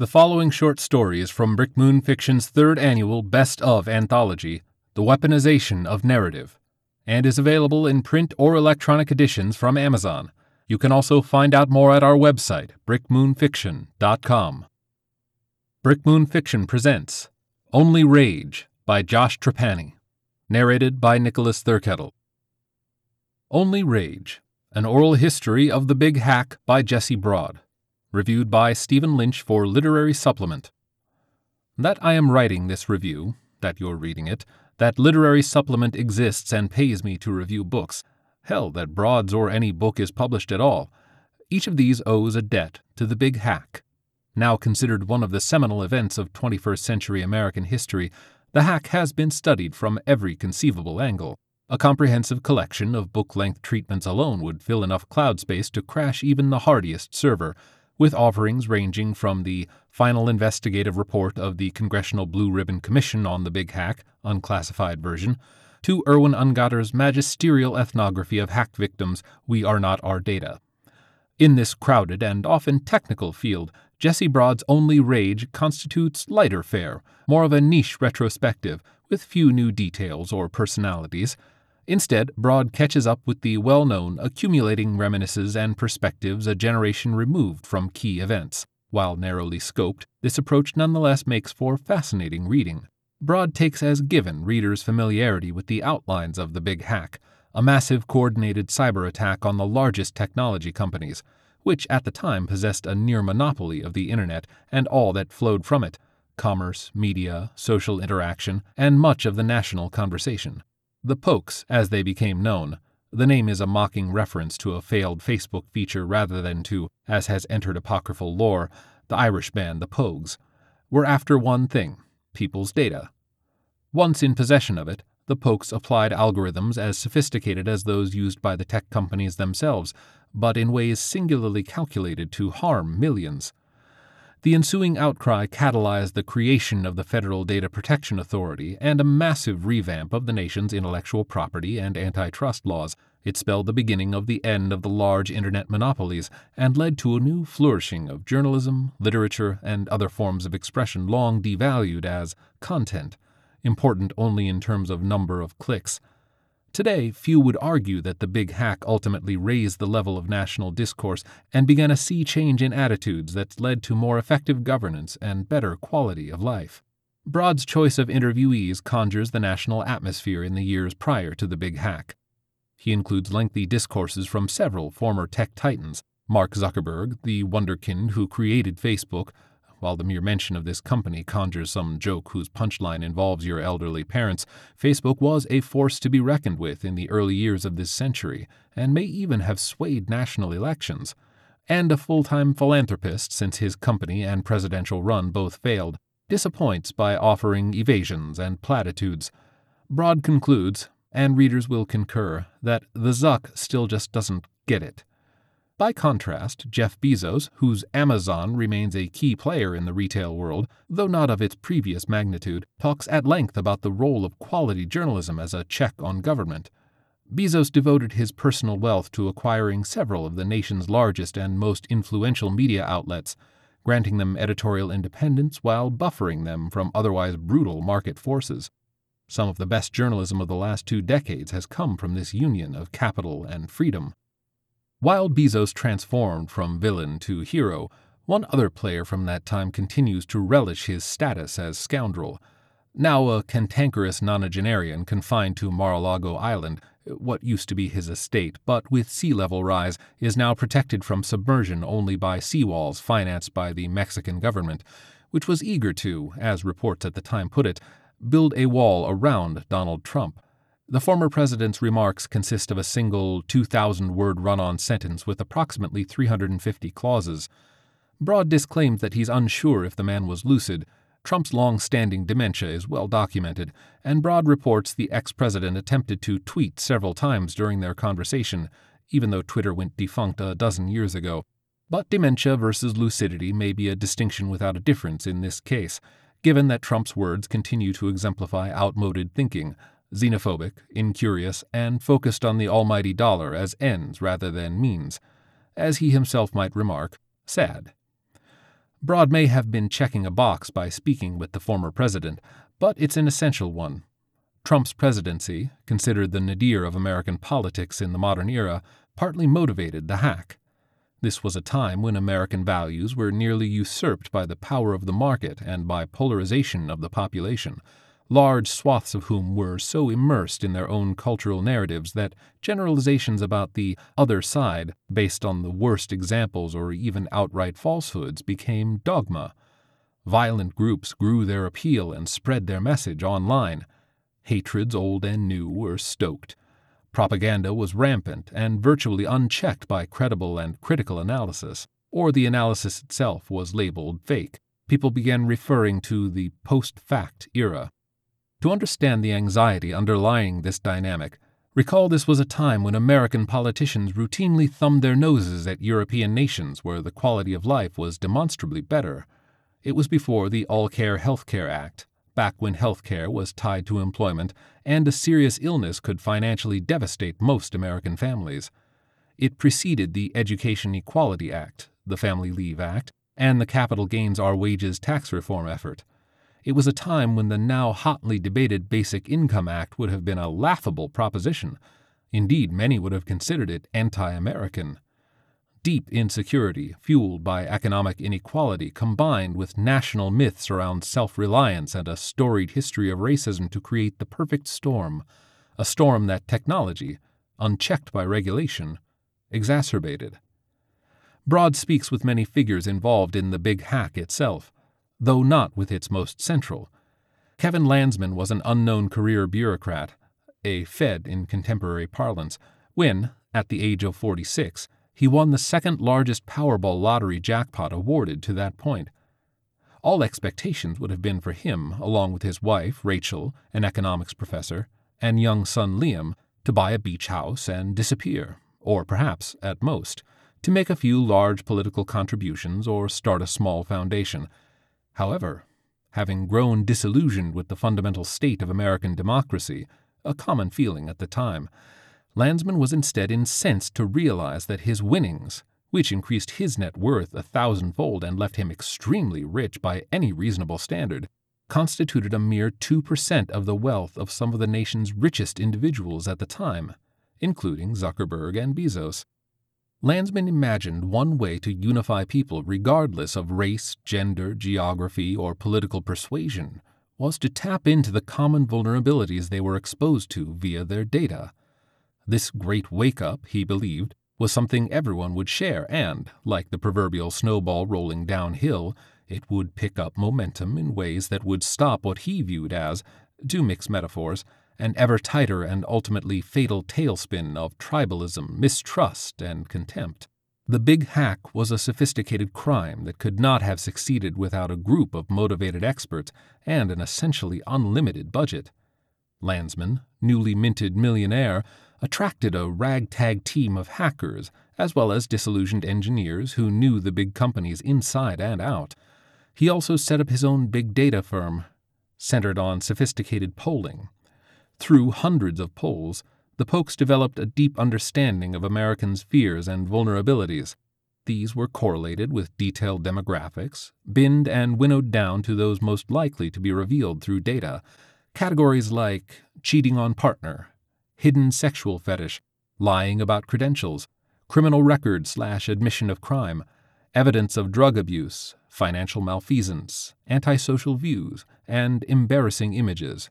The following short story is from Brick Moon Fiction's third annual Best of anthology, The Weaponization of Narrative, and is available in print or electronic editions from Amazon. You can also find out more at our website, brickmoonfiction.com. Brick Moon Fiction presents Only Rage by Josh Trapani, narrated by Nicholas Thurkettle. Only Rage, an oral history of the Big Hack by Jesse Broad reviewed by Stephen Lynch for Literary Supplement. That I am writing this review, that you're reading it, that Literary Supplement exists and pays me to review books, hell, that Broad's or any book is published at all, each of these owes a debt to the Big Hack. Now considered one of the seminal events of 21st century American history, the hack has been studied from every conceivable angle. A comprehensive collection of book length treatments alone would fill enough cloud space to crash even the hardiest server with offerings ranging from the final investigative report of the Congressional Blue Ribbon Commission on the Big Hack, unclassified version, to Erwin Ungatter's magisterial ethnography of hack victims, We Are Not Our Data. In this crowded and often technical field, Jesse Broad's Only Rage constitutes lighter fare, more of a niche retrospective, with few new details or personalities, Instead, Broad catches up with the well known, accumulating reminiscences and perspectives a generation removed from key events. While narrowly scoped, this approach nonetheless makes for fascinating reading. Broad takes as given readers' familiarity with the outlines of the Big Hack, a massive coordinated cyber attack on the largest technology companies, which at the time possessed a near monopoly of the Internet and all that flowed from it commerce, media, social interaction, and much of the national conversation. The Pokes, as they became known, the name is a mocking reference to a failed Facebook feature rather than to, as has entered apocryphal lore, the Irish band the Pogues, were after one thing people's data. Once in possession of it, the Pokes applied algorithms as sophisticated as those used by the tech companies themselves, but in ways singularly calculated to harm millions. The ensuing outcry catalyzed the creation of the Federal Data Protection Authority and a massive revamp of the nation's intellectual property and antitrust laws. It spelled the beginning of the end of the large Internet monopolies and led to a new flourishing of journalism, literature, and other forms of expression long devalued as content, important only in terms of number of clicks. Today, few would argue that the big hack ultimately raised the level of national discourse and began a sea change in attitudes that led to more effective governance and better quality of life. Broad's choice of interviewees conjures the national atmosphere in the years prior to the big hack. He includes lengthy discourses from several former tech titans Mark Zuckerberg, the wonderkind who created Facebook, while the mere mention of this company conjures some joke whose punchline involves your elderly parents, Facebook was a force to be reckoned with in the early years of this century, and may even have swayed national elections. And a full time philanthropist, since his company and presidential run both failed, disappoints by offering evasions and platitudes. Broad concludes, and readers will concur, that the Zuck still just doesn't get it. By contrast, Jeff Bezos, whose Amazon remains a key player in the retail world, though not of its previous magnitude, talks at length about the role of quality journalism as a check on government. Bezos devoted his personal wealth to acquiring several of the nation's largest and most influential media outlets, granting them editorial independence while buffering them from otherwise brutal market forces. Some of the best journalism of the last two decades has come from this union of capital and freedom. While Bezos transformed from villain to hero, one other player from that time continues to relish his status as scoundrel. Now a cantankerous nonagenarian confined to Mar-a-Lago Island, what used to be his estate, but with sea level rise is now protected from submersion only by seawalls financed by the Mexican government, which was eager to, as reports at the time put it, build a wall around Donald Trump. The former president's remarks consist of a single 2,000 word run on sentence with approximately 350 clauses. Broad disclaims that he's unsure if the man was lucid. Trump's long standing dementia is well documented, and Broad reports the ex president attempted to tweet several times during their conversation, even though Twitter went defunct a dozen years ago. But dementia versus lucidity may be a distinction without a difference in this case, given that Trump's words continue to exemplify outmoded thinking, xenophobic, incurious, and focused on the almighty dollar as ends rather than means, as he himself might remark, sad. Broad may have been checking a box by speaking with the former president, but it's an essential one. Trump's presidency, considered the nadir of American politics in the modern era, partly motivated the hack. This was a time when American values were nearly usurped by the power of the market and by polarization of the population, large swaths of whom were so immersed in their own cultural narratives that generalizations about the other side, based on the worst examples or even outright falsehoods, became dogma. Violent groups grew their appeal and spread their message online. Hatreds old and new were stoked. Propaganda was rampant and virtually unchecked by credible and critical analysis, or the analysis itself was labeled fake. People began referring to the post fact era. To understand the anxiety underlying this dynamic, recall this was a time when American politicians routinely thumbed their noses at European nations where the quality of life was demonstrably better. It was before the All Care Health Care Act, back when health care was tied to employment and a serious illness could financially devastate most American families. It preceded the Education Equality Act, the Family Leave Act, and the Capital Gains Our Wages tax reform effort. It was a time when the now hotly debated Basic Income Act would have been a laughable proposition. Indeed, many would have considered it anti American. Deep insecurity, fueled by economic inequality, combined with national myths around self reliance and a storied history of racism to create the perfect storm, a storm that technology, unchecked by regulation, exacerbated. Broad speaks with many figures involved in the big hack itself, though not with its most central. Kevin Landsman was an unknown career bureaucrat, a Fed in contemporary parlance, when, at the age of 46, he won the second largest Powerball lottery jackpot awarded to that point. All expectations would have been for him, along with his wife, Rachel, an economics professor, and young son Liam, to buy a beach house and disappear, or perhaps, at most, to make a few large political contributions or start a small foundation. However, having grown disillusioned with the fundamental state of American democracy, a common feeling at the time, Landsman was instead incensed to realize that his winnings, which increased his net worth a thousandfold and left him extremely rich by any reasonable standard, constituted a mere 2% of the wealth of some of the nation's richest individuals at the time, including Zuckerberg and Bezos. Landsman imagined one way to unify people regardless of race, gender, geography, or political persuasion was to tap into the common vulnerabilities they were exposed to via their data. This great wake up, he believed, was something everyone would share, and, like the proverbial snowball rolling downhill, it would pick up momentum in ways that would stop what he viewed as, to mix metaphors, an ever tighter and ultimately fatal tailspin of tribalism, mistrust, and contempt. The big hack was a sophisticated crime that could not have succeeded without a group of motivated experts and an essentially unlimited budget. Landsman, newly minted millionaire, attracted a ragtag team of hackers as well as disillusioned engineers who knew the big companies inside and out. He also set up his own big data firm, centered on sophisticated polling. Through hundreds of polls, the Pokes developed a deep understanding of Americans' fears and vulnerabilities. These were correlated with detailed demographics, binned and winnowed down to those most likely to be revealed through data. Categories like cheating on partner, hidden sexual fetish, lying about credentials, criminal record slash admission of crime, evidence of drug abuse, financial malfeasance, antisocial views, and embarrassing images.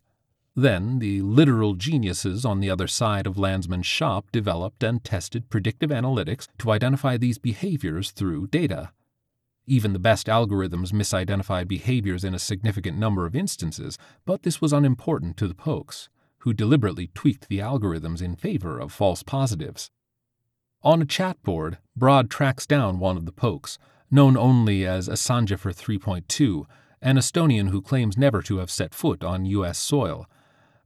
Then the literal geniuses on the other side of Landsman's shop developed and tested predictive analytics to identify these behaviors through data. Even the best algorithms misidentified behaviors in a significant number of instances, but this was unimportant to the Pokes who deliberately tweaked the algorithms in favor of false positives. On a chat board, Broad tracks down one of the pokes, known only as Asanjafer 3.2, an Estonian who claims never to have set foot on U.S. soil.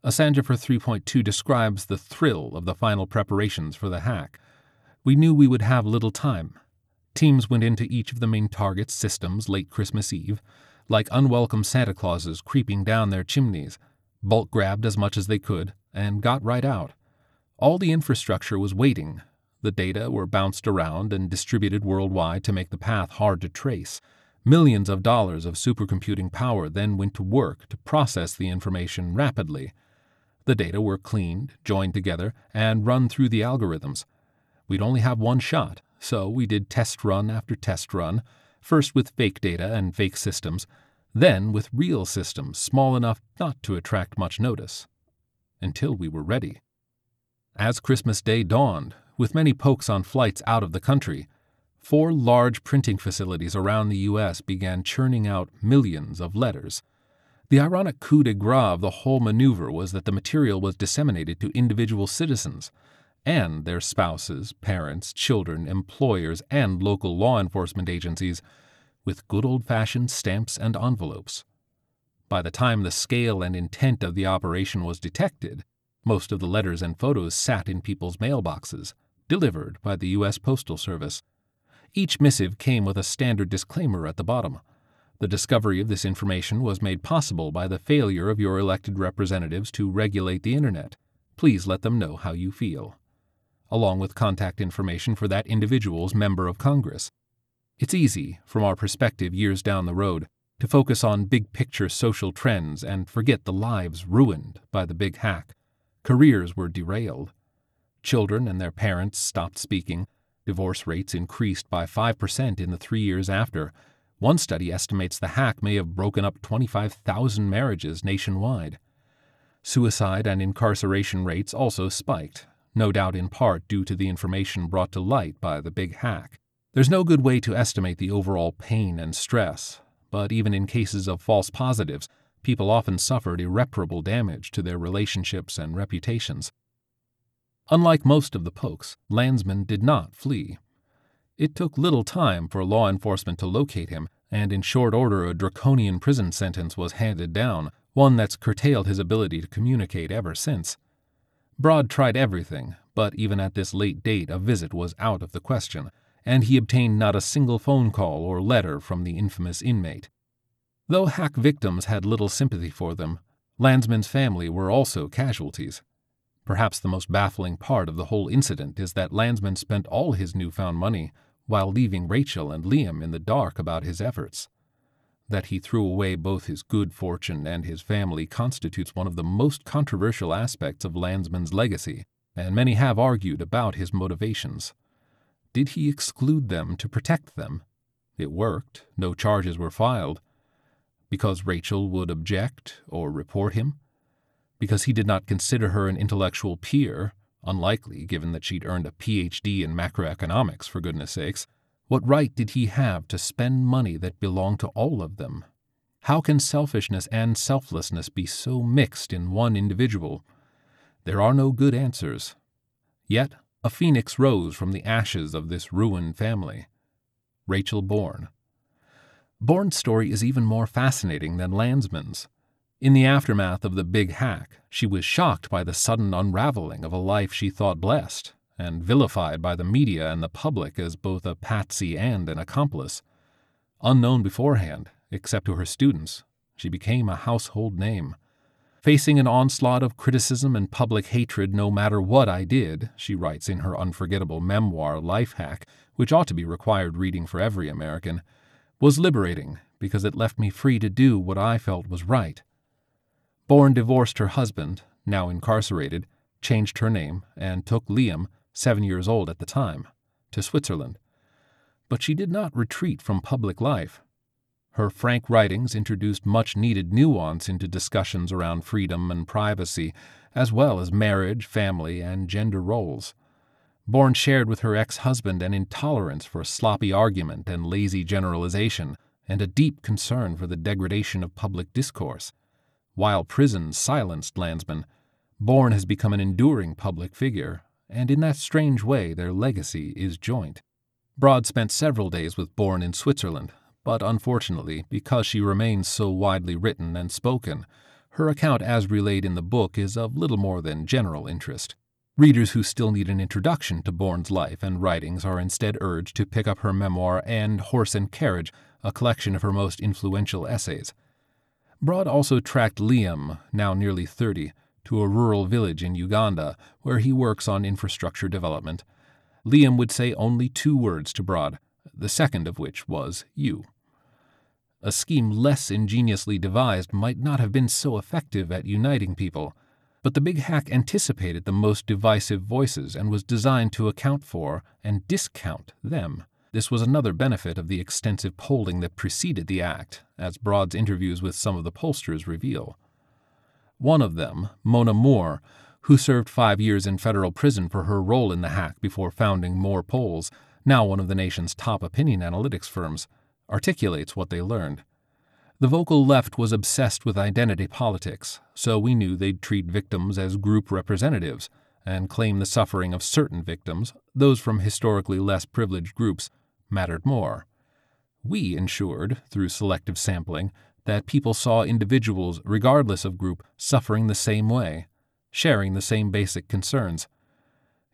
Asanjafer 3.2 describes the thrill of the final preparations for the hack. We knew we would have little time. Teams went into each of the main target's systems late Christmas Eve, like unwelcome Santa Clauses creeping down their chimneys bulk grabbed as much as they could, and got right out. All the infrastructure was waiting. The data were bounced around and distributed worldwide to make the path hard to trace. Millions of dollars of supercomputing power then went to work to process the information rapidly. The data were cleaned, joined together, and run through the algorithms. We'd only have one shot, so we did test run after test run, first with fake data and fake systems, then with real systems small enough not to attract much notice. Until we were ready. As Christmas Day dawned, with many pokes on flights out of the country, four large printing facilities around the U.S. began churning out millions of letters. The ironic coup de grace of the whole maneuver was that the material was disseminated to individual citizens and their spouses, parents, children, employers, and local law enforcement agencies with good old fashioned stamps and envelopes. By the time the scale and intent of the operation was detected, most of the letters and photos sat in people's mailboxes, delivered by the U.S. Postal Service. Each missive came with a standard disclaimer at the bottom. The discovery of this information was made possible by the failure of your elected representatives to regulate the Internet. Please let them know how you feel. Along with contact information for that individual's member of Congress. It's easy, from our perspective years down the road, to focus on big picture social trends and forget the lives ruined by the big hack. Careers were derailed. Children and their parents stopped speaking, Divorce rates increased by 5% in the three years after. One study estimates the hack may have broken up 25,000 marriages nationwide. Suicide and incarceration rates also spiked, no doubt in part due to the information brought to light by the big hack. There's no good way to estimate the overall pain and stress, but even in cases of false positives, people often suffered irreparable damage to their relationships and reputations. Unlike most of the pokes, Landsman did not flee. It took little time for law enforcement to locate him, and in short order a draconian prison sentence was handed down, one that's curtailed his ability to communicate ever since. Broad tried everything, but even at this late date a visit was out of the question, and he obtained not a single phone call or letter from the infamous inmate. Though hack victims had little sympathy for them, Landsman's family were also casualties. Perhaps the most baffling part of the whole incident is that Landsman spent all his newfound money while leaving Rachel and Liam in the dark about his efforts. That he threw away both his good fortune and his family constitutes one of the most controversial aspects of Landsman's legacy, and many have argued about his motivations. Did he exclude them to protect them? It worked, no charges were filed. Because Rachel would object or report him? because he did not consider her an intellectual peer, unlikely given that she'd earned a PhD in macroeconomics, for goodness sakes. What right did he have to spend money that belonged to all of them? How can selfishness and selflessness be so mixed in one individual? There are no good answers. Yet a phoenix rose from the ashes of this ruined family. Rachel Bourne. Bourne's story is even more fascinating than Landsman's. In the aftermath of the big hack, she was shocked by the sudden unraveling of a life she thought blessed, and vilified by the media and the public as both a patsy and an accomplice. Unknown beforehand, except to her students, she became a household name. Facing an onslaught of criticism and public hatred no matter what I did, she writes in her unforgettable memoir Life Hack, which ought to be required reading for every American, was liberating because it left me free to do what I felt was right. Bourne divorced her husband, now incarcerated, changed her name, and took Liam, seven years old at the time, to Switzerland. But she did not retreat from public life. Her frank writings introduced much needed nuance into discussions around freedom and privacy, as well as marriage, family, and gender roles. Bourne shared with her ex husband an intolerance for sloppy argument and lazy generalization, and a deep concern for the degradation of public discourse. While prison silenced Landsman, Bourne has become an enduring public figure, and in that strange way their legacy is joint. Broad spent several days with Bourne in Switzerland, but unfortunately, because she remains so widely written and spoken, her account as relayed in the book is of little more than general interest. Readers who still need an introduction to Bourne's life and writings are instead urged to pick up her memoir and Horse and Carriage, a collection of her most influential essays. Broad also tracked Liam, now nearly 30, to a rural village in Uganda where he works on infrastructure development. Liam would say only two words to Broad, the second of which was you. A scheme less ingeniously devised might not have been so effective at uniting people, but the big hack anticipated the most divisive voices and was designed to account for and discount them. This was another benefit of the extensive polling that preceded the act, as Broad's interviews with some of the pollsters reveal. One of them, Mona Moore, who served five years in federal prison for her role in the hack before founding Moore Polls, now one of the nation's top opinion analytics firms, articulates what they learned. The vocal left was obsessed with identity politics, so we knew they'd treat victims as group representatives and claim the suffering of certain victims, those from historically less privileged groups, mattered more. We ensured, through selective sampling, that people saw individuals, regardless of group, suffering the same way, sharing the same basic concerns.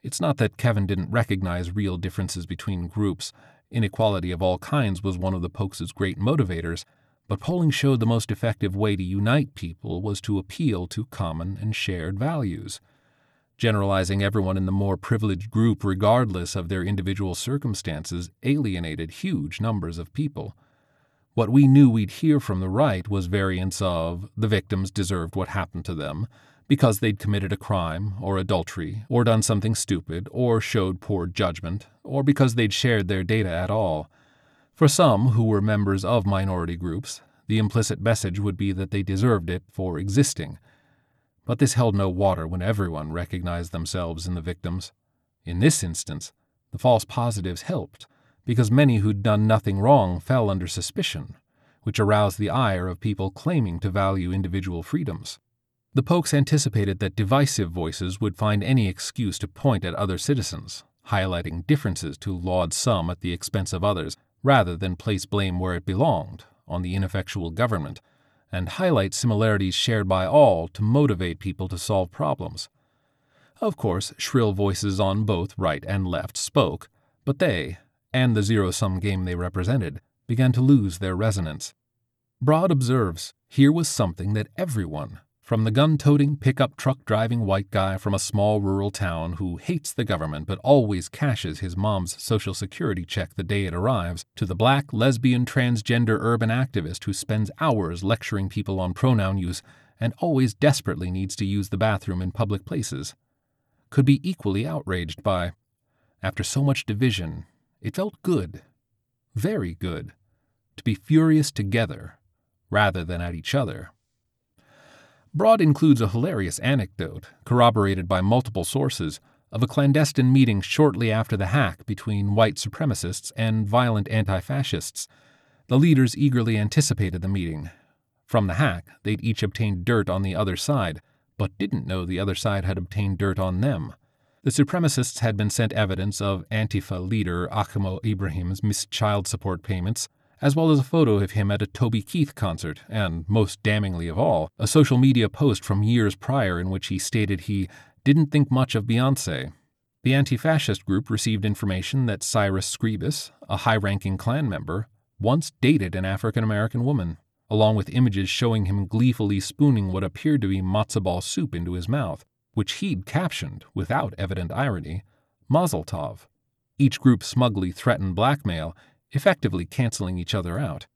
It's not that Kevin didn't recognize real differences between groups. Inequality of all kinds was one of the Pokes' great motivators, but polling showed the most effective way to unite people was to appeal to common and shared values. Generalizing everyone in the more privileged group, regardless of their individual circumstances, alienated huge numbers of people. What we knew we'd hear from the right was variants of the victims deserved what happened to them because they'd committed a crime or adultery or done something stupid or showed poor judgment or because they'd shared their data at all. For some who were members of minority groups, the implicit message would be that they deserved it for existing but this held no water when everyone recognized themselves in the victims. In this instance, the false positives helped, because many who'd done nothing wrong fell under suspicion, which aroused the ire of people claiming to value individual freedoms. The Pokes anticipated that divisive voices would find any excuse to point at other citizens, highlighting differences to laud some at the expense of others, rather than place blame where it belonged, on the ineffectual government and highlight similarities shared by all to motivate people to solve problems. Of course, shrill voices on both right and left spoke, but they, and the zero sum game they represented, began to lose their resonance. Broad observes here was something that everyone, from the gun toting, pickup truck driving white guy from a small rural town who hates the government but always cashes his mom's Social Security check the day it arrives, to the black, lesbian, transgender urban activist who spends hours lecturing people on pronoun use and always desperately needs to use the bathroom in public places, could be equally outraged by. After so much division, it felt good, very good, to be furious together rather than at each other. Broad includes a hilarious anecdote, corroborated by multiple sources, of a clandestine meeting shortly after the hack between white supremacists and violent anti fascists. The leaders eagerly anticipated the meeting. From the hack, they'd each obtained dirt on the other side, but didn't know the other side had obtained dirt on them. The supremacists had been sent evidence of Antifa leader Achimo Ibrahim's missed child support payments, as well as a photo of him at a Toby Keith concert, and, most damningly of all, a social media post from years prior in which he stated he didn't think much of Beyonce. The anti fascist group received information that Cyrus Screbus, a high ranking Klan member, once dated an African American woman, along with images showing him gleefully spooning what appeared to be matzo ball soup into his mouth, which he'd captioned, without evident irony, Mazel Tov. Each group smugly threatened blackmail effectively canceling each other out.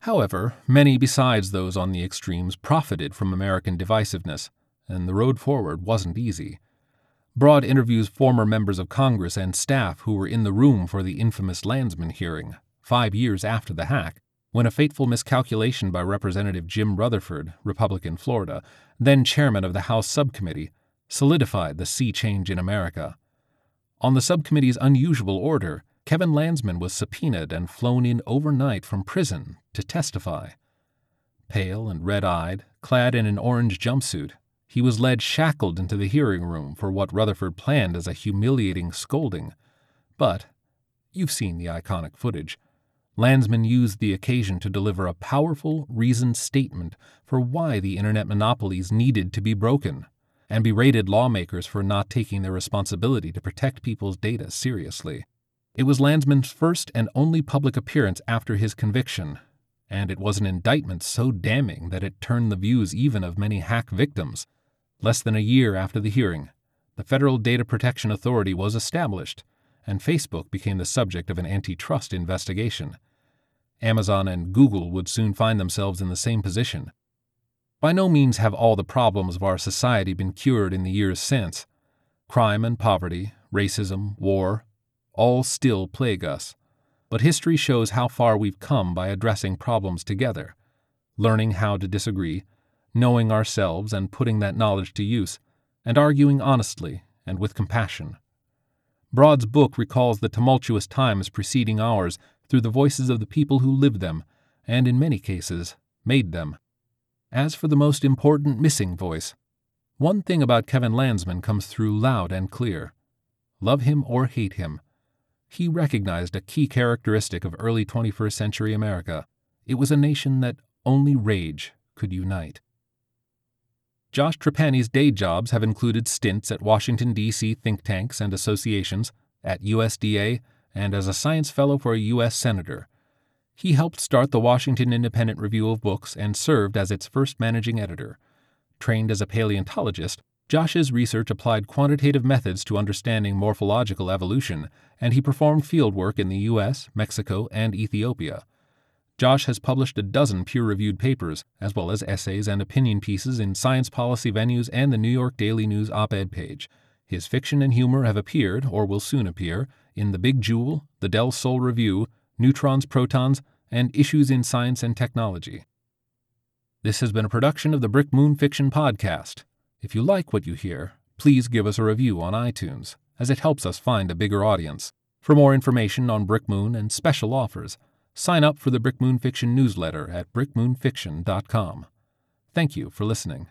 However, many besides those on the extremes profited from American divisiveness, and the road forward wasn't easy. Broad interviews former members of Congress and staff who were in the room for the infamous Landsman hearing, five years after the hack, when a fateful miscalculation by Representative Jim Rutherford, Republican Florida, then chairman of the House subcommittee, solidified the sea change in America. On the subcommittee's unusual order, Kevin Landsman was subpoenaed and flown in overnight from prison to testify. Pale and red eyed, clad in an orange jumpsuit, he was led shackled into the hearing room for what Rutherford planned as a humiliating scolding. But, you've seen the iconic footage, Landsman used the occasion to deliver a powerful, reasoned statement for why the internet monopolies needed to be broken, and berated lawmakers for not taking their responsibility to protect people's data seriously. It was Landsman's first and only public appearance after his conviction, and it was an indictment so damning that it turned the views even of many hack victims. Less than a year after the hearing, the Federal Data Protection Authority was established, and Facebook became the subject of an antitrust investigation. Amazon and Google would soon find themselves in the same position. By no means have all the problems of our society been cured in the years since. Crime and poverty, racism, war, all still plague us. But history shows how far we've come by addressing problems together, learning how to disagree, knowing ourselves and putting that knowledge to use, and arguing honestly and with compassion. Broad's book recalls the tumultuous times preceding ours through the voices of the people who lived them, and in many cases, made them. As for the most important missing voice, one thing about Kevin Landsman comes through loud and clear. Love him or hate him, he recognized a key characteristic of early 21st century America. It was a nation that only rage could unite. Josh Trapani's day jobs have included stints at Washington, D.C. think tanks and associations, at USDA, and as a science fellow for a U.S. Senator. He helped start the Washington Independent Review of Books and served as its first managing editor. Trained as a paleontologist, Josh's research applied quantitative methods to understanding morphological evolution, and he performed fieldwork in the U.S., Mexico, and Ethiopia. Josh has published a dozen peer reviewed papers, as well as essays and opinion pieces in science policy venues and the New York Daily News op ed page. His fiction and humor have appeared, or will soon appear, in The Big Jewel, The Del Sol Review, Neutrons, Protons, and Issues in Science and Technology. This has been a production of the Brick Moon Fiction Podcast. If you like what you hear, please give us a review on iTunes, as it helps us find a bigger audience. For more information on Brick Moon and special offers, sign up for the Brick Moon Fiction newsletter at brickmoonfiction.com. Thank you for listening.